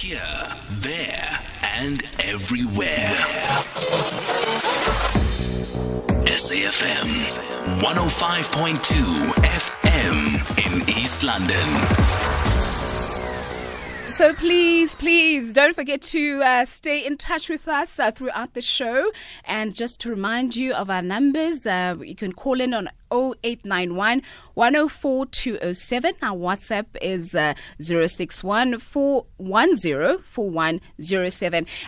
Here, there, and everywhere. SAFM 105.2 FM in East London. So please, please don't forget to uh, stay in touch with us uh, throughout the show. And just to remind you of our numbers, uh, you can call in on 0891 104 207. Our WhatsApp is uh, 061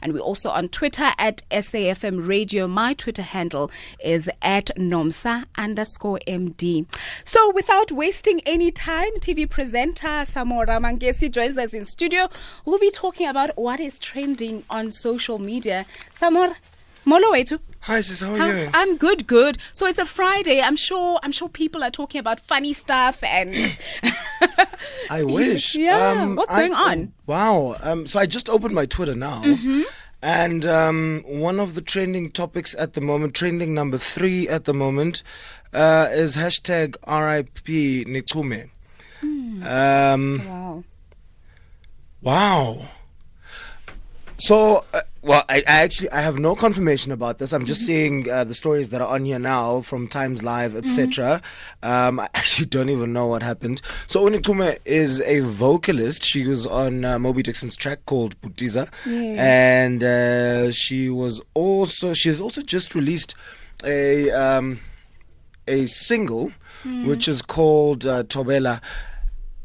And we're also on Twitter at SAFM Radio. My Twitter handle is at NOMSA underscore MD. So without wasting any time, TV presenter Samora Mangesi joins us in studio. We'll be talking about what is trending on social media. Samora, molo wetu. Hi sis, how are how, you? I'm good, good. So it's a Friday. I'm sure. I'm sure people are talking about funny stuff and. I wish. Yeah. Um, What's going I, on? Wow. Um, so I just opened my Twitter now. Mm-hmm. And um, one of the trending topics at the moment, trending number three at the moment, uh, is hashtag RIP Nikume. Hmm. Um, wow. Wow. So, uh, well, I, I, actually I have no confirmation about this. I'm just mm-hmm. seeing uh, the stories that are on here now from Times Live, etc. Mm-hmm. Um, I actually don't even know what happened. So Onikume is a vocalist. She was on uh, Mobi Dixon's track called Bhutiza, yes. and uh, she was also she has also just released a um, a single, mm. which is called uh, Tobela.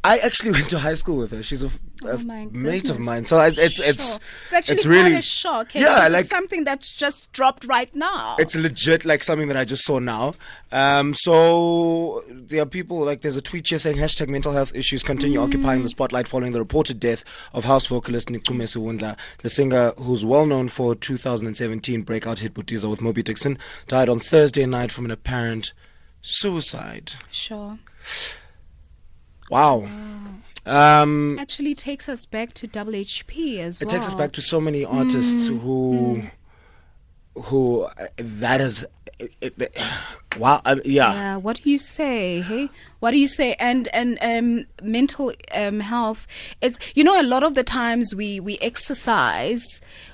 I actually went to high school with her. She's a oh mate of mine. So I, it's it's it's actually it's really a shock. Hey, yeah, like something that's just dropped right now. It's legit, like something that I just saw now. Um, so there are people like there's a tweet here saying hashtag mental health issues continue mm. occupying the spotlight following the reported death of house vocalist Nikume Siwundla, the singer who's well known for 2017 breakout hit Bhutiza with Mobi Dixon, died on Thursday night from an apparent suicide. Sure. Wow. wow. Um, Actually, takes us back to WHP as it well. It takes us back to so many artists mm. who, mm. who uh, that is. It, it, wow, uh, yeah. Yeah. What do you say? Hey, what do you say? And and um, mental um, health is. You know, a lot of the times we we exercise,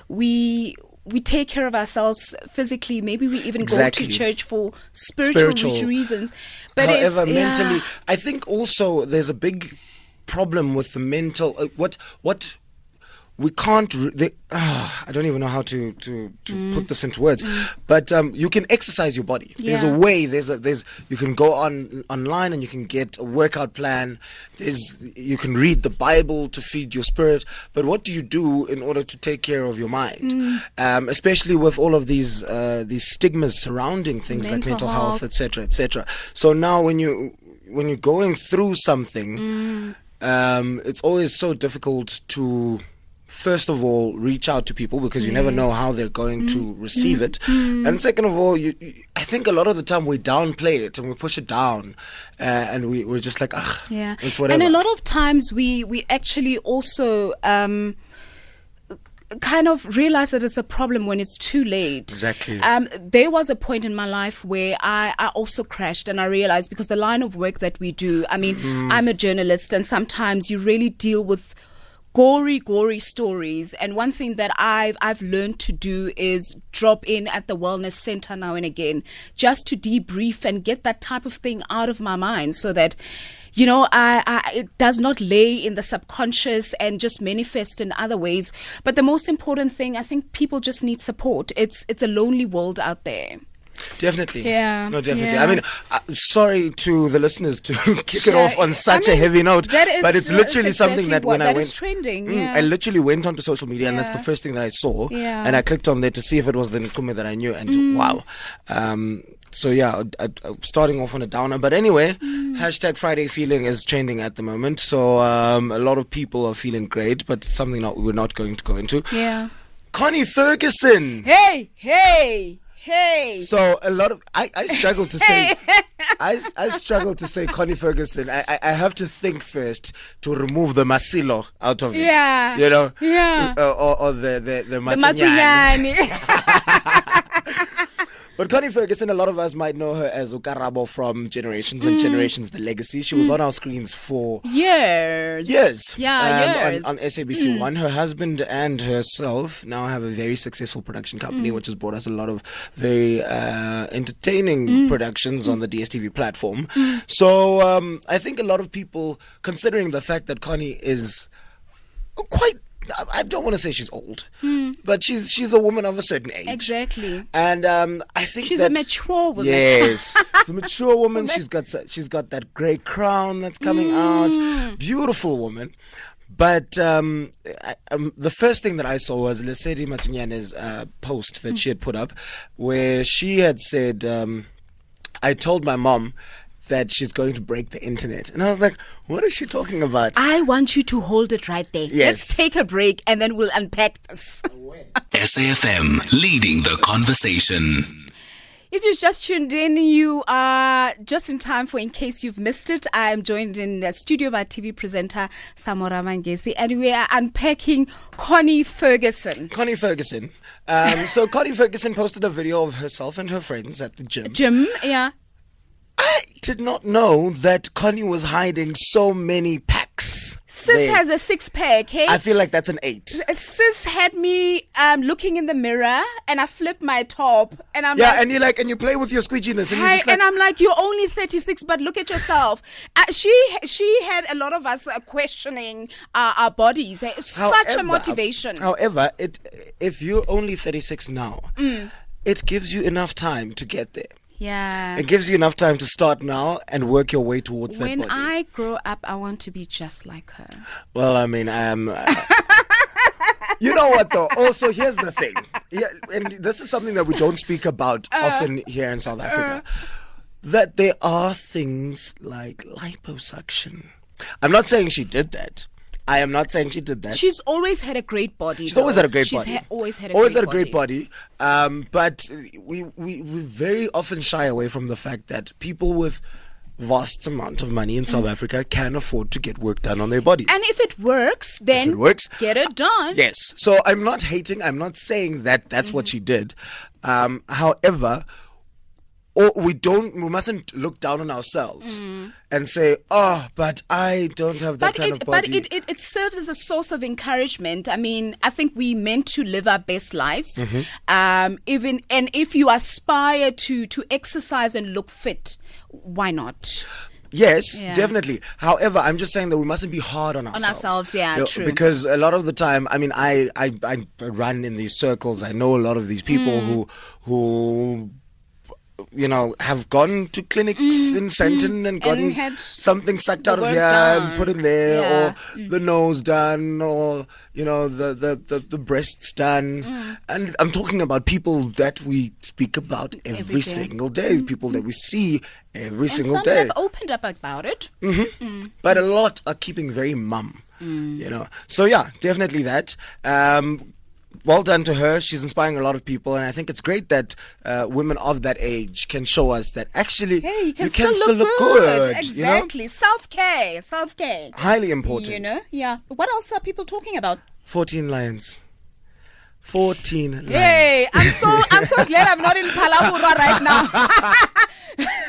we we take care of ourselves physically. Maybe we even exactly. go to church for spiritual, spiritual. reasons. But however, mentally, yeah. I think also there's a big problem with the mental uh, what what we can't they, uh, i don't even know how to to, to mm. put this into words mm. but um, you can exercise your body yeah. there's a way there's a there's you can go on online and you can get a workout plan there's you can read the bible to feed your spirit but what do you do in order to take care of your mind mm. um, especially with all of these uh, these stigmas surrounding things mental like mental health etc etc so now when you when you're going through something mm um, it's always so difficult to first of all reach out to people because you yes. never know how they're going to mm. receive it mm. and second of all you, you, i think a lot of the time we downplay it and we push it down uh, and we, we're just like ah yeah it's whatever and a lot of times we we actually also um, kind of realize that it's a problem when it's too late. Exactly. Um, there was a point in my life where I, I also crashed and I realized because the line of work that we do, I mean, mm. I'm a journalist and sometimes you really deal with gory, gory stories. And one thing that I've I've learned to do is drop in at the wellness center now and again, just to debrief and get that type of thing out of my mind, so that you know, I, I, it does not lay in the subconscious and just manifest in other ways. But the most important thing, I think people just need support. It's it's a lonely world out there. Definitely. Yeah. No, definitely. Yeah. I mean, uh, sorry to the listeners to kick it off on such I mean, a heavy note, but it's literally something that when I went, trending. Mm, yeah. I literally went onto social media, and that's the first thing that I saw. Yeah. And I clicked on there to see if it was the Nkume that I knew, and mm. wow. Um, so yeah, I, I, starting off on a downer, but anyway, mm. hashtag Friday feeling is trending at the moment. So um, a lot of people are feeling great, but something not we're not going to go into. Yeah. Connie Ferguson. Hey, hey. Hey. So a lot of I, I struggle to say I, I struggle to say Connie Ferguson. I, I, I have to think first to remove the masilo out of it. Yeah. You know. Yeah. Uh, or, or the the the, the. But Connie Ferguson, a lot of us might know her as Okarabo from Generations and Generations The Legacy. She was on our screens for Years. years. Yeah, um, years. On, on SABC One. Her husband and herself now have a very successful production company, which has brought us a lot of very uh, entertaining productions on the DSTV platform. So um, I think a lot of people, considering the fact that Connie is quite. I- don't want to say she's old, but she's she's a woman of a certain age. Exactly. And um, I think She's a mature woman. Yes, she's a mature woman. She's got she's got that grey crown that's coming Mm. out. Beautiful woman. But um, I, um, the first thing that I saw was Lesedi Matunyane's uh, post that she had put up, where she had said, um, "I told my mom." That she's going to break the internet. And I was like, what is she talking about? I want you to hold it right there. Yes. Let's take a break and then we'll unpack this. SAFM leading the conversation. If you've just tuned in, you are just in time for In Case You've Missed It. I am joined in the studio by TV presenter Samora Mangesi, and we are unpacking Connie Ferguson. Connie Ferguson. Um, so Connie Ferguson posted a video of herself and her friends at the gym. Gym, yeah. I did not know that Connie was hiding so many packs. Sis there. has a six pack, hey? I feel like that's an eight. Sis had me um, looking in the mirror and I flipped my top and I'm Yeah, like, and you like, and you play with your squeeginess, and Hey, like, and I'm like, you're only 36, but look at yourself. Uh, she she had a lot of us uh, questioning uh, our bodies. Eh, Such a motivation. However, it if you're only 36 now, Mm. it gives you enough time to get there. Yeah. It gives you enough time to start now and work your way towards When that body. When I grow up, I want to be just like her. Well, I mean, um, uh, you know what though? Also, here's the thing. Yeah, and this is something that we don't speak about Uh. often here in South Africa. that there are things like liposuction. I'm not saying she did that. I am not saying she did that. She's always had a great body. She's always had a great She's body. ha- always had a always great had a great body. Um, but we, we we very often shy away from the fact that people with vast amount of money in South Africa can afford to get work done on their bodies. And if it works, then it works, get it done. Yes. So I'm not hating. I'm not saying that that's what she did. Um, however, or we don't. We mustn't look down on ourselves and say, "Oh, but I don't have that But kind it, of but body." it, it, it serves as a source of encouragement. I mean, I think we meant to live our best lives. Mm-hmm. Um, even and if you aspire to to exercise and look fit, why not? Yes, Yeah. definitely. However, I'm just saying that we mustn't be hard on ourselves. On ourselves, yeah, You know, true. Because a lot of the time, I mean, I, I I run in these circles. I know a lot of these people Mm. who who you know have gone to clinics in Sandton and gotten Mm. had something sucked out of here and put in there, Yeah. Mm. or the nose done, or you know the the the, the breasts done. Mm. And I'm talking about people that we speak about every, Every day. single day. People that we see every And single some day have opened up about it. but a lot are keeping very mum. You know, so yeah, definitely that. Um, well done to her. She's inspiring a lot of people, and I think it's great that uh, women of that age can show us that actually Hey, you can, still, look, good. Exactly. Self care. Self care. Highly important. You know, yeah. What else are people talking about? Fourteen lions. Fourteen lions. Hey, I'm so I'm so glad I'm not in Phalaborwa right now.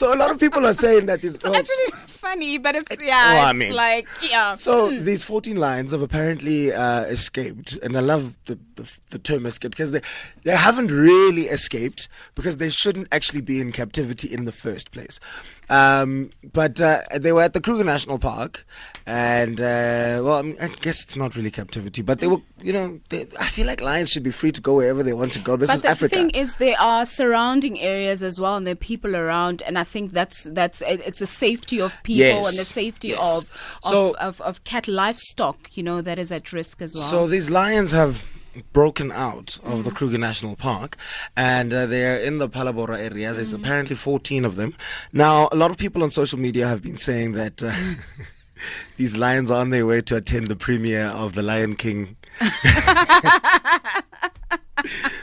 So a lot of people are saying that this. It's oh, actually funny, but it's yeah. Well, I it's mean- like yeah. So these 14 lions have apparently uh, escaped, and I love the, the, the term escaped because they, they haven't really escaped because they shouldn't actually be in captivity in the first place. Um, but uh, they were at the Kruger National Park, and uh, well, I, mean, I guess it's not really captivity, but they were, you know, they, I feel like lions should be free to go wherever they want to go. This But is the Africa. The thing is, there are surrounding areas as well, and there are people around, and I think that's that's it's the safety of people Yes, and the safety yes. of of, So- of of cat livestock, you know, that is at risk as well. So these lions have broken out of Mm-hmm. the Kruger National Park and uh, they're in the Phalaborwa area. There's Mm-hmm. apparently 14 of them. Now, a lot of people on social media have been saying that uh, these lions are on their way to attend the premiere of The Lion King.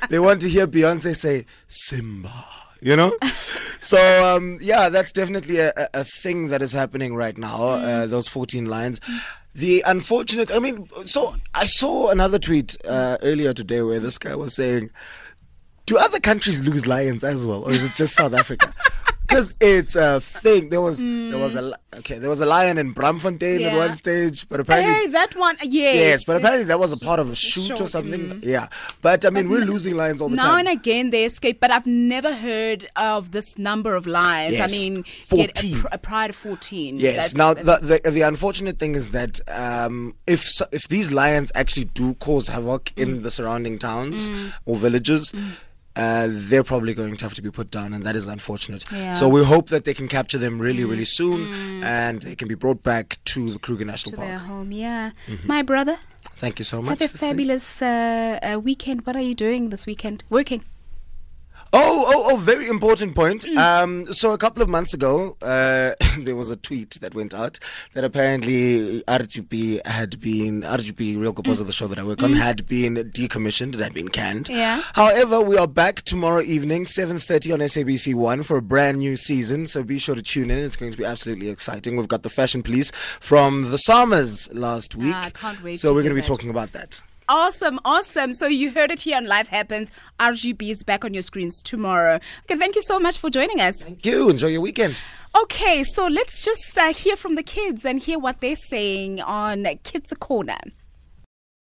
they want to hear Beyonce say, Simba. You know? so, um, yeah, that's definitely a, a, thing that is happening right now, uh, those 14 lions. The unfortunate, I mean, so I saw another tweet uh, earlier today where this guy was saying, do other countries lose lions as well, or is it just South Africa? Because it's a thing. There was there was a okay. There was a lion in Braamfontein at one stage, but apparently Hey, that one, yes. yes, but apparently that was a part of a shoot Shoot, or something. Yeah, but I mean we're losing lions all the now time. Now and again they escape, but I've never heard of this number of lions. Yes, I mean, 14. Get a, pr- a pride of fourteen. Yes. That's- now, that's- the, the the unfortunate thing is that um, if so- if these lions actually do cause havoc Mm. in the surrounding towns or villages. Uh, they're probably going to have to be put down, and that is unfortunate. Yeah. So we hope that they can capture them really, really soon, and they can be brought back to the Kruger National to their Park. home. Yeah, Mm-hmm. my brother, Thank you so much. have a fabulous uh, uh, weekend. What are you doing this weekend? Working. Oh, oh, oh, very important point. Mm. Um, so a couple of months ago, uh, there was a tweet that went out that apparently RGP had been, RGP, Real Goboza, of the show that I work on, had been decommissioned, it had been canned. Mm. Yeah. However, we are back tomorrow evening, 7.30 on SABC 1 for a brand new season, so be sure to tune in. It's going to be absolutely exciting. We've got the Fashion Police from the Summers last week. Ah, I can't wait So we're going to be that. talking about that. Awesome, awesome. So you heard it here on Life Happens. RGB is back on your screens tomorrow. Okay, thank you so much for joining us. Thank you. Enjoy your weekend. Okay, so let's just uh, hear from the kids and hear what they're saying on Kids Corner.